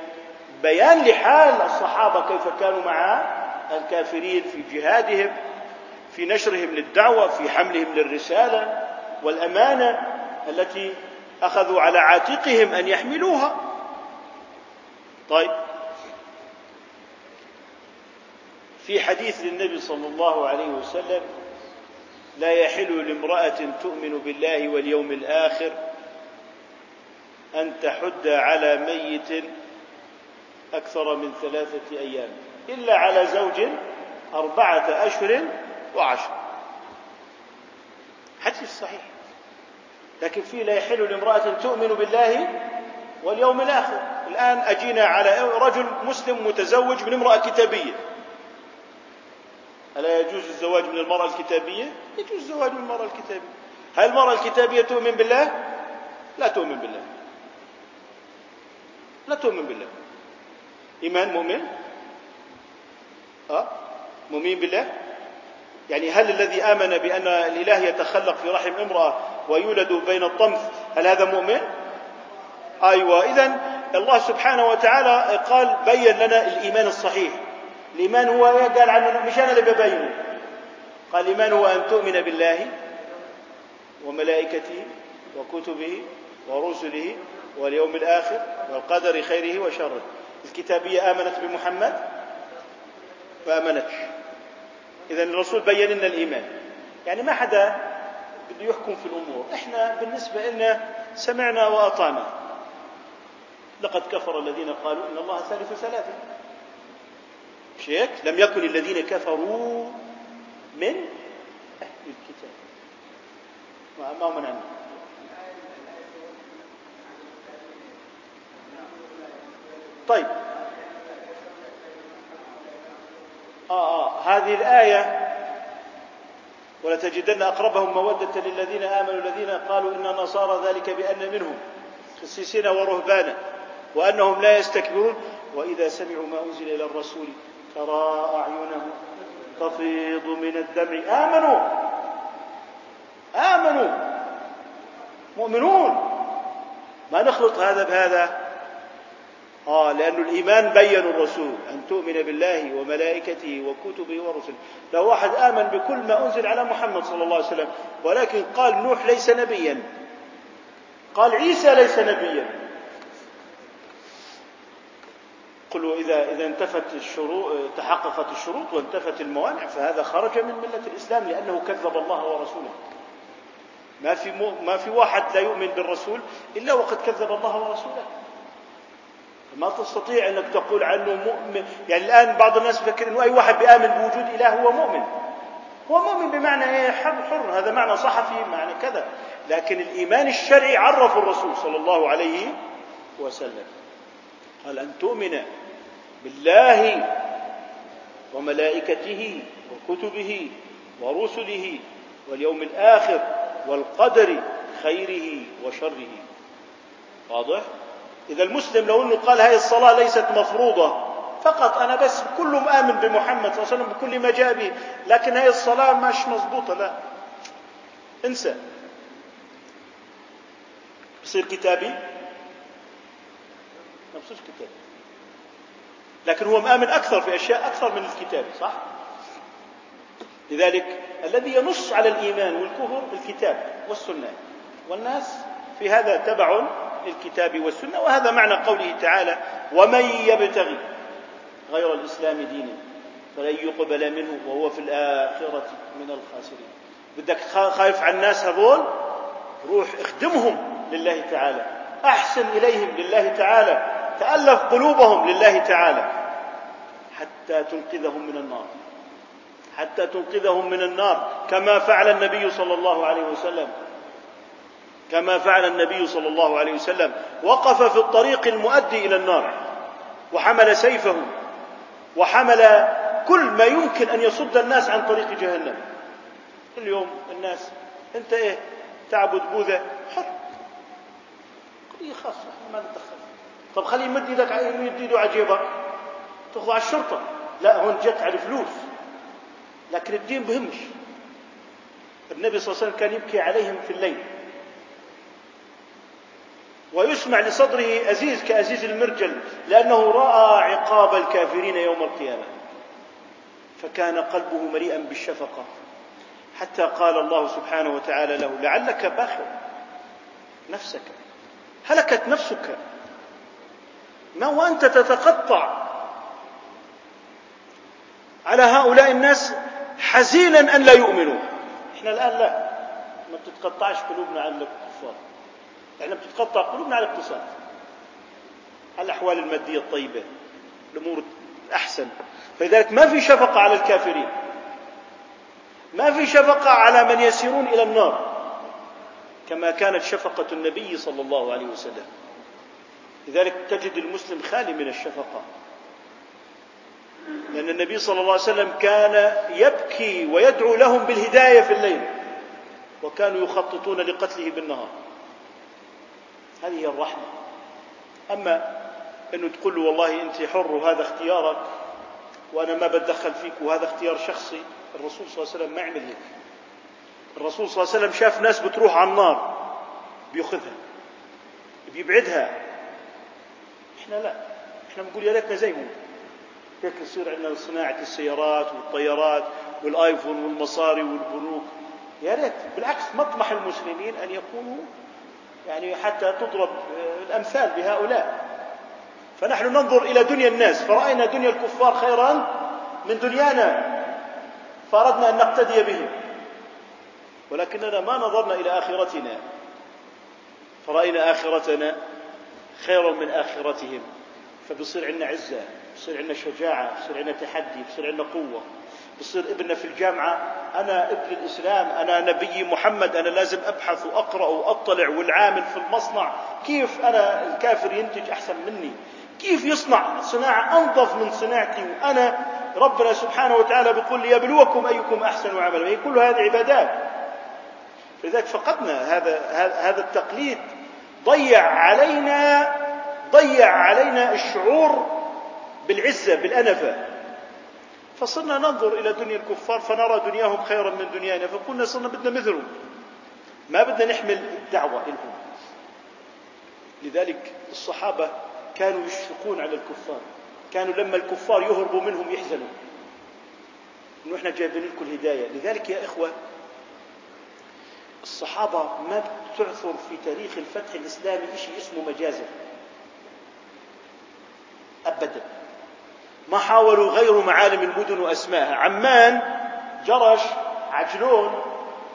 [SPEAKER 1] بيان لحال الصحابة كيف كانوا مع الكافرين في جهادهم في نشرهم للدعوة في حملهم للرسالة والأمانة التي أخذوا على عاتقهم أن يحملوها. طيب. في حديث للنبي صلى الله عليه وسلم لا يحل لامرأة تؤمن بالله واليوم الآخر أن تحد على ميت أكثر من ثلاثة أيام إلا على زوج أربعة أشهر وعشر. حديث صحيح. لكن فيه لا يحل لامرأة تؤمن بالله واليوم الآخر. الآن أجينا على رجل مسلم متزوج من امرأة كتابية. ألا يجوز الزواج من المرأة الكتابية؟ يجوز الزواج من المرأة الكتابية هل المرأة الكتابية تؤمن بالله؟ لا تؤمن بالله لا تؤمن بالله إيمان مؤمن أه؟ مؤمن بالله يعني هل الذي آمن بأن الإله يتخلق في رحم امرأة ويولد بين الطمث هل هذا مؤمن؟ أيوة إذا الله سبحانه وتعالى قال بين لنا الإيمان الصحيح الإيمان هو إيه؟ قال عنه مش أنا اللي ببينه. قال الإيمان هو أن تؤمن بالله وملائكته وكتبه ورسله واليوم الآخر والقدر خيره وشره. الكتابية آمنت بمحمد؟ فآمنتش. إذا الرسول بين لنا الإيمان. يعني ما حدا بده يحكم في الأمور. إحنا بالنسبة لنا سمعنا وأطعنا. لقد كفر الذين قالوا إن الله ثالث ثلاثة. مش هيك؟ لم يكن الذين كفروا من أهل الكتاب. ما من عنه طيب. آه آه هذه الآية ولتجدن أقربهم مودة للذين آمنوا الذين قالوا إن نصارى ذلك بأن منهم قسيسين ورهبانا وأنهم لا يستكبرون. وإذا سمعوا ما أنزل إلى الرسول ترى أعينهم تفيض من الدمع. آمنوا. آمنوا. مؤمنون. ما نخلط هذا بهذا؟ آه لأن الإيمان بين الرسول أن تؤمن بالله وملائكته وكتبه ورسله. لو واحد آمن بكل ما أنزل على محمد صلى الله عليه وسلم ولكن قال نوح ليس نبيا قال عيسى ليس نبيا قل إذا إذا انتفت الشروط تحققت الشروط وانتفت الموانع فهذا خرج من ملة الإسلام لأنه كذب الله ورسوله. ما في ما في واحد لا يؤمن بالرسول إلا وقد كذب الله ورسوله. ما تستطيع أنك تقول عنه مؤمن. يعني الآن بعض الناس يفكر إنه أي واحد بيامن بوجود إله هو مؤمن. هو مؤمن بمعنى إيه؟ حر حر. هذا معنى صحفي معنى كذا. لكن الإيمان الشرعي عرف الرسول صلى الله عليه وسلم. قال أن تؤمن بالله وملائكته وكتبه ورسله واليوم الآخر والقدر خيره وشره. واضح؟ إذا المسلم لو أنه قال هذه الصلاة ليست مفروضة فقط أنا بس كله مآمن بمحمد صلى الله عليه وسلم بكل ما جاء به لكن هذه الصلاة مش مضبوطة لا. انسى. بصير كتابي؟ ما بصيرش كتابي. لكن هو مآمن أكثر في أشياء أكثر من الكتاب صح؟ لذلك الذي ينص على الإيمان والكفر الكتاب والسنة. والناس في هذا تبع للكتاب والسنة وهذا معنى قوله تعالى ومن يبتغي غير الإسلام دينا فلن يقبل منه وهو في الآخرة من الخاسرين. بدك خايف على الناس هذول؟ روح اخدمهم لله تعالى أحسن إليهم لله تعالى. تألف قلوبهم لله تعالى حتى تنقذهم من النار. حتى تنقذهم من النار. كما فعل النبي صلى الله عليه وسلم. كما فعل النبي صلى الله عليه وسلم. وقف في الطريق المؤدي إلى النار. وحمل سيفه. وحمل كل ما يمكن أن يصد الناس عن طريق جهنم. اليوم الناس أنت إيه؟ تعبد بوذا. حر. قضيه خاصه ما نتدخل طب خليه يمد إيدك يمد ايده على جيبك. على الشرطة. لا هون جت على الفلوس. لكن الدين بهمش النبي صلى الله عليه وسلم كان يبكي عليهم في الليل. ويسمع لصدره أزيز كأزيز المرجل لأنه رأى عقاب الكافرين يوم القيامة. فكان قلبه مليئا بالشفقة. حتى قال الله سبحانه وتعالى له لعلك باخر نفسك. هلكت نفسك. ما وأنت تتقطع على هؤلاء الناس حزينا أن لا يؤمنوا. إحنا الآن لا. ما بتتقطعش قلوبنا على الكفار إحنا بتتقطع قلوبنا على الاقتصاد. على الأحوال المادية الطيبة. الأمور الأحسن. فلذلك ما في شفقة على الكافرين. ما في شفقة على من يسيرون إلى النار. كما كانت شفقة النبي صلى الله عليه وسلم. لذلك تجد المسلم خالي من الشفقة. لأن النبي صلى الله عليه وسلم كان يبكي ويدعو لهم بالهداية في الليل. وكانوا يخططون لقتله بالنهار. هذه هي الرحمة. أما أنه تقول له والله أنت حر وهذا اختيارك وأنا ما بتدخل فيك وهذا اختيار شخصي. الرسول صلى الله عليه وسلم ما عمل هيك. الرسول صلى الله عليه وسلم شاف ناس بتروح على النار بيأخذها بيبعدها. إحنا لا. إحنا بنقول يا ريتنا زيهم هيك يصير عندنا صناعة السيارات والطيارات والآيفون والمصاري والبنوك؟ يا ريت بالعكس مطمح المسلمين أن يكونوا يعني حتى تضرب الأمثال بهؤلاء. فنحن ننظر إلى دنيا الناس. فرأينا دنيا الكفار خيرا من دنيانا. فأردنا أن نقتدي بهم. ولكننا ما نظرنا إلى آخرتنا. فرأينا آخرتنا. خيرا من آخرتهم. فبصير عندنا عزة بصير عندنا شجاعة بصير عندنا تحدي بصير عندنا قوة. بصير ابننا في الجامعة أنا ابن الإسلام أنا نبي محمد أنا لازم أبحث وأقرأ وأطلع والعامل في المصنع. كيف أنا الكافر ينتج أحسن مني؟ كيف يصنع صناعة أنظف من صناعتي؟ وأنا ربنا سبحانه وتعالى بيقول ليبلوكم أيكم أحسن عملا. هي كل هذه عبادات. لذلك فقدنا هذا هذا التقليد. ضيع علينا ضيع علينا الشعور بالعزة بالأنفة. فصرنا ننظر إلى دنيا الكفار فنرى دنياهم خيرا من دنيانا فقلنا صرنا بدنا مثلهم. ما بدنا نحمل الدعوة لهم لذلك الصحابة كانوا يشفقون على الكفار. كانوا لما الكفار يهربوا منهم يحزنوا. انه إحنا جايبين لكم الهداية. لذلك يا إخوة الصحابة ما بتعثر في تاريخ الفتح الإسلامي شيء اسمه مجازر. ابدا. ما حاولوا غير معالم المدن واسمائها عمان جرش عجلون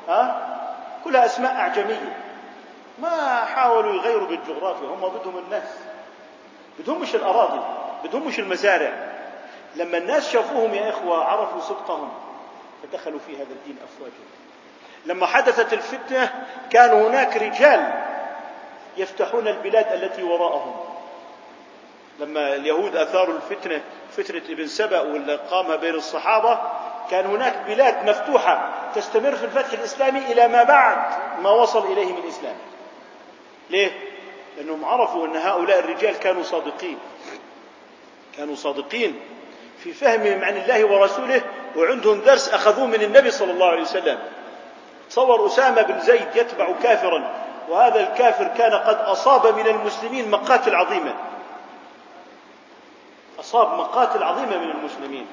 [SPEAKER 1] ها؟ كلها أسماء أعجمية. ما حاولوا يغيروا بالجغرافيا. هم بدهم الناس. بدهم مش الأراضي. بدهم مش المزارع. لما الناس شافوهم يا إخوة عرفوا صدقهم فدخلوا في هذا الدين افواجا. لما حدثت الفتنة كان هناك رجال يفتحون البلاد التي وراءهم. لما اليهود أثاروا الفتنة فتنة ابن سبأ واللي قامها بين الصحابة كان هناك بلاد مفتوحة تستمر في الفتح الإسلامي إلى ما بعد ما وصل اليه من الإسلام. ليه؟ لأنهم عرفوا أن هؤلاء الرجال كانوا صادقين. كانوا صادقين في فهمهم عن الله ورسوله وعندهم درس أخذوه من النبي صلى الله عليه وسلم. تصور أسامة بن زيد يتبع كافرا وهذا الكافر كان قد أصاب من المسلمين مقاتل عظيمة. أصاب مقاتل عظيمة من المسلمين.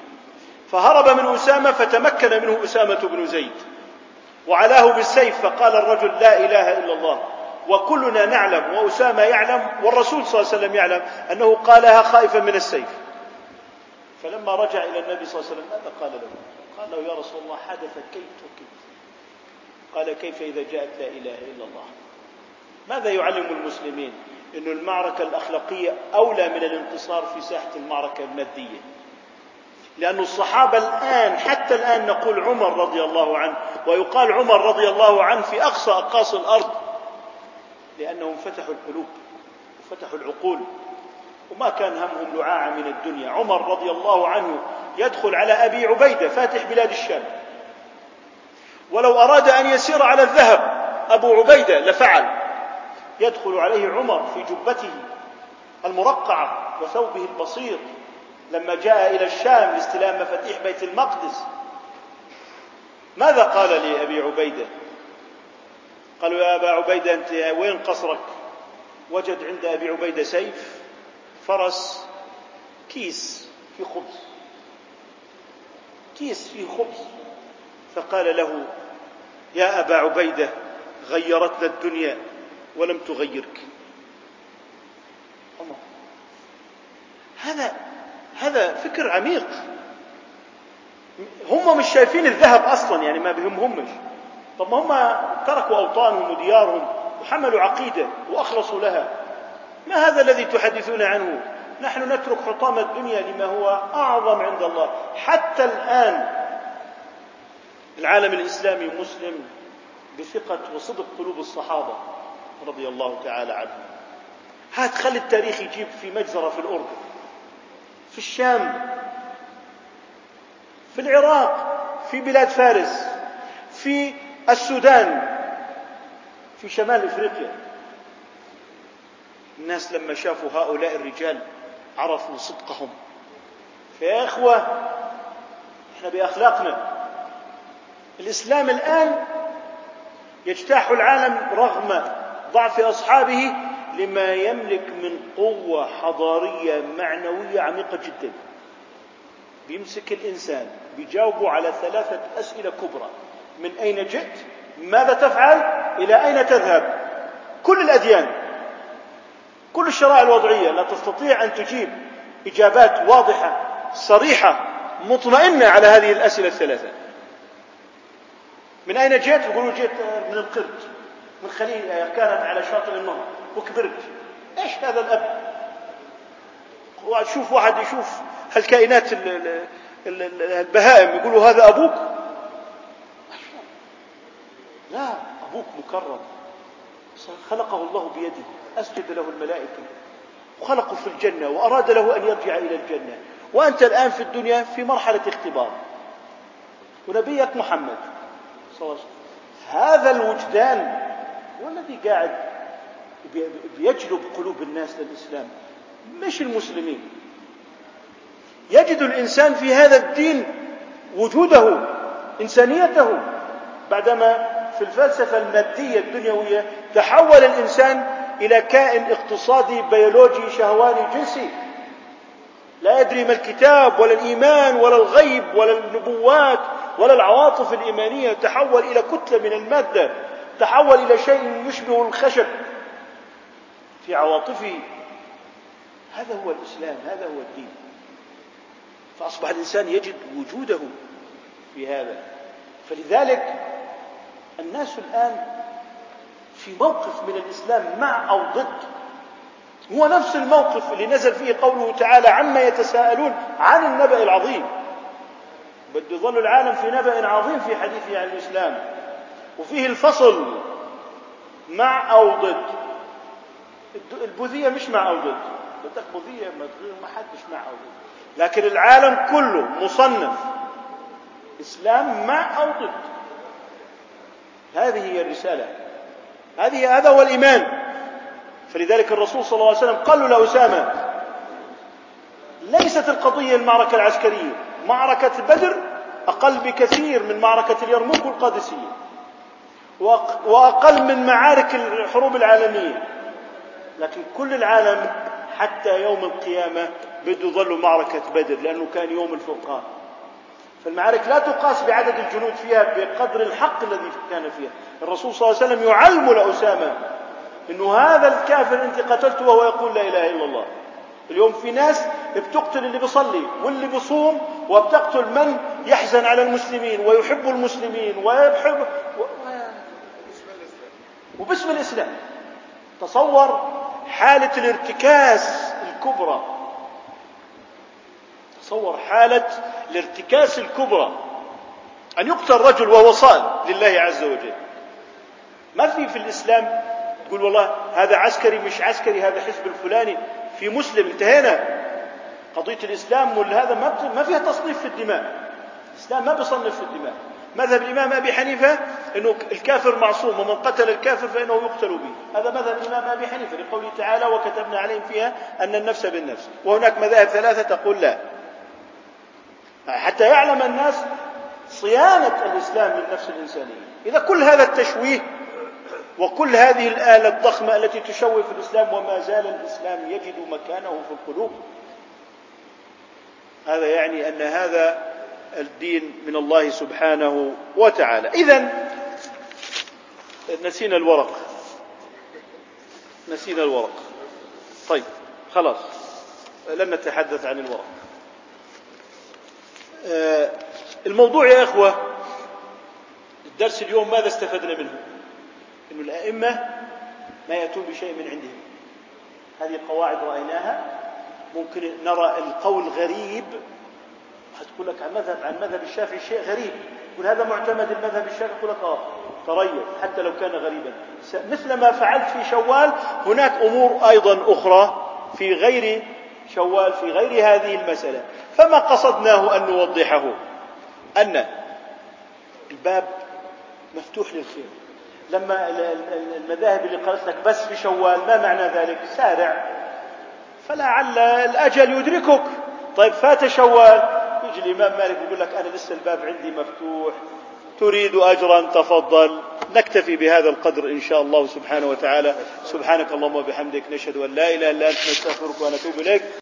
[SPEAKER 1] فهرب من أسامة فتمكن منه أسامة بن زيد. وعلاه بالسيف فقال الرجل لا إله إلا الله. وكلنا نعلم وأسامة يعلم والرسول صلى الله عليه وسلم يعلم أنه قالها خائفا من السيف. فلما رجع إلى النبي صلى الله عليه وسلم ماذا قال له؟ قال له يا رسول الله حدث كيف وكيف قال كيف إذا جاءت لا إله إلا الله؟ ماذا يعلم المسلمين؟ أن المعركة الأخلاقية أولى من الانتصار في ساحة المعركة المادية. لأن الصحابة الآن حتى الآن نقول عمر رضي الله عنه ويقال عمر رضي الله عنه في أقصى أقاصي الأرض لأنهم فتحوا القلوب وفتحوا العقول وما كان همهم لعاعة من الدنيا. عمر رضي الله عنه يدخل على أبي عبيدة فاتح بلاد الشام. ولو أراد أن يسير على الذهب أبو عبيدة لفعل. يدخل عليه عمر في جبته المرقعة وثوبه البسيط. لما جاء إلى الشام لاستلام مفاتيح بيت المقدس. ماذا قال لأبي عبيدة؟ قالوا يا أبا عبيدة أنت وين قصرك؟ وجد عند أبي عبيدة سيف فرس كيس في خبز. كيس فيه خبز. فقال له يا أبا عبيدة غيرتنا الدنيا ولم تغيرك. الله. هذا هذا فكر عميق. هم مش شايفين الذهب أصلا يعني ما بهمهمش طب ما هم تركوا أوطانهم وديارهم وحملوا عقيدة وأخلصوا لها. ما هذا الذي تحدثون عنه؟ نحن نترك حطام الدنيا لما هو أعظم عند الله. حتى الآن العالم الإسلامي مسلم بثقة وصدق قلوب الصحابة رضي الله تعالى عنهم. هات خلي التاريخ يجيب في مجزرة في الأردن في الشام في العراق في بلاد فارس في السودان في شمال إفريقيا. الناس لما شافوا هؤلاء الرجال عرفوا صدقهم. فيا إخوة إحنا بأخلاقنا الإسلام الآن يجتاح العالم رغم ضعف أصحابه لما يملك من قوة حضارية معنوية عميقة جدا. بيمسك الإنسان بيجاوبه على ثلاثة أسئلة كبرى. من أين جئت؟ ماذا تفعل؟ إلى أين تذهب؟ كل الأديان كل الشرائع الوضعية لا تستطيع أن تجيب إجابات واضحة صريحة مطمئنة على هذه الأسئلة الثلاثة. من أين جئت؟ يقولوا جئت من القرد. من خليل كانت على شاطئ النهر وكبرت. إيش هذا الأب؟ شوف واحد يشوف هالكائنات البهائم يقولوا هذا أبوك؟ لا أبوك مكرم. خلقه الله بيده أسجد له الملائكة. وخلقه في الجنة وأراد له أن يرجع إلى الجنة. وأنت الآن في الدنيا في مرحلة اختبار. ونبيك محمد. صلى الله عليه وسلم. هذا الوجدان هو الذي قاعد بيجلب قلوب الناس للإسلام. مش المسلمين. يجد الإنسان في هذا الدين وجوده إنسانيته. بعدما في الفلسفة المادية الدنيوية تحول الإنسان إلى كائن اقتصادي بيولوجي شهواني جنسي. لا يدري ما الكتاب ولا الإيمان ولا الغيب ولا النبوات. ولا العواطف الإيمانية تحول إلى كتلة من المادة تحول إلى شيء يشبه الخشب في عواطفه. هذا هو الإسلام هذا هو الدين. فأصبح الإنسان يجد وجوده في هذا. فلذلك الناس الآن في موقف من الإسلام مع أو ضد. هو نفس الموقف اللي نزل فيه قوله تعالى عما يتساءلون عن النبأ العظيم. بده يظل العالم في نبأ عظيم في حديثه عن الإسلام. وفيه الفصل مع أو ضد. البوذية مش مع أو ضد. بدك بوذية ما حدش مع أو ضد. لكن العالم كله مصنف إسلام مع أو ضد. هذه هي الرسالة. هذه هذا هو الإيمان. فلذلك الرسول صلى الله عليه وسلم قال لاسامه ليست القضية المعركة العسكرية. معركة بدر أقل بكثير من معركة اليرموك والقادسيه وأقل من معارك الحروب العالمية. لكن كل العالم حتى يوم القيامة بده يظل معركة بدر لأنه كان يوم الفرقان. فالمعارك لا تقاس بعدد الجنود فيها بقدر الحق الذي كان فيها. الرسول صلى الله عليه وسلم يعلم لأسامة إنه هذا الكافر انت قتلته وهو يقول لا إله إلا الله. اليوم في ناس بتقتل اللي بيصلي واللي بيصوم وبتقتل من يحزن على المسلمين ويحب المسلمين ويحب و... وباسم الإسلام. تصور حالة الارتكاس الكبرى. تصور حالة الارتكاس الكبرى. أن يقتل رجل وهو صائم لله عز وجل. ما في في الإسلام تقول والله هذا عسكري مش عسكري هذا حزب الفلاني. في مسلم. انتهينا. قضية الإسلام هذا ما ما فيها تصنيف في الدماء. الإسلام ما بيصنف في الدماء. مذهب الإمام أبي حنيفة أنه الكافر معصوم ومن قتل الكافر فإنه يقتل به. هذا مذهب الإمام أبي حنيفة لقوله تعالى وكتبنا عليهم فيها أن النفس بالنفس وهناك مذاهب ثلاثة تقول لا. حتى يعلم الناس صيانة الإسلام للنفس الإنسانية. إذا كل هذا التشويه وكل هذه الآلة الضخمة التي تشوه في الإسلام وما زال الإسلام يجد مكانه في القلوب. هذا يعني أن هذا الدين من الله سبحانه وتعالى. إذا نسينا الورق. نسينا الورق. طيب خلاص. لن نتحدث عن الورق. آه، الموضوع يا إخوة الدرس اليوم ماذا استفدنا منه؟ أن الأئمة ما يأتون بشيء من عندهم. هذه قواعد رأيناها. ممكن نرى القول غريب. تقول لك عن مذهب عن مذهب الشافعي شيء غريب. يقول هذا معتمد المذهب الشافعي. يقول لك آه تريث حتى لو كان غريبا. مثل ما فعلت في شوال هناك أمور أيضا أخرى في غير شوال في غير هذه المسألة. فما قصدناه أن نوضحه. أن الباب مفتوح للخير. لما المذاهب اللي قالت لك بس في شوال ما معنى ذلك؟ سارع. فلعل الأجل يدركك. طيب فات شوال. يجي الإمام مالك يقول لك أنا لسه الباب عندي مفتوح. تريد أجرا تفضل. نكتفي بهذا القدر إن شاء الله سبحانه وتعالى. سبحانك اللهم وبحمدك نشهد أن لا إله إلا أنت نستغفرك ونتوب إليك.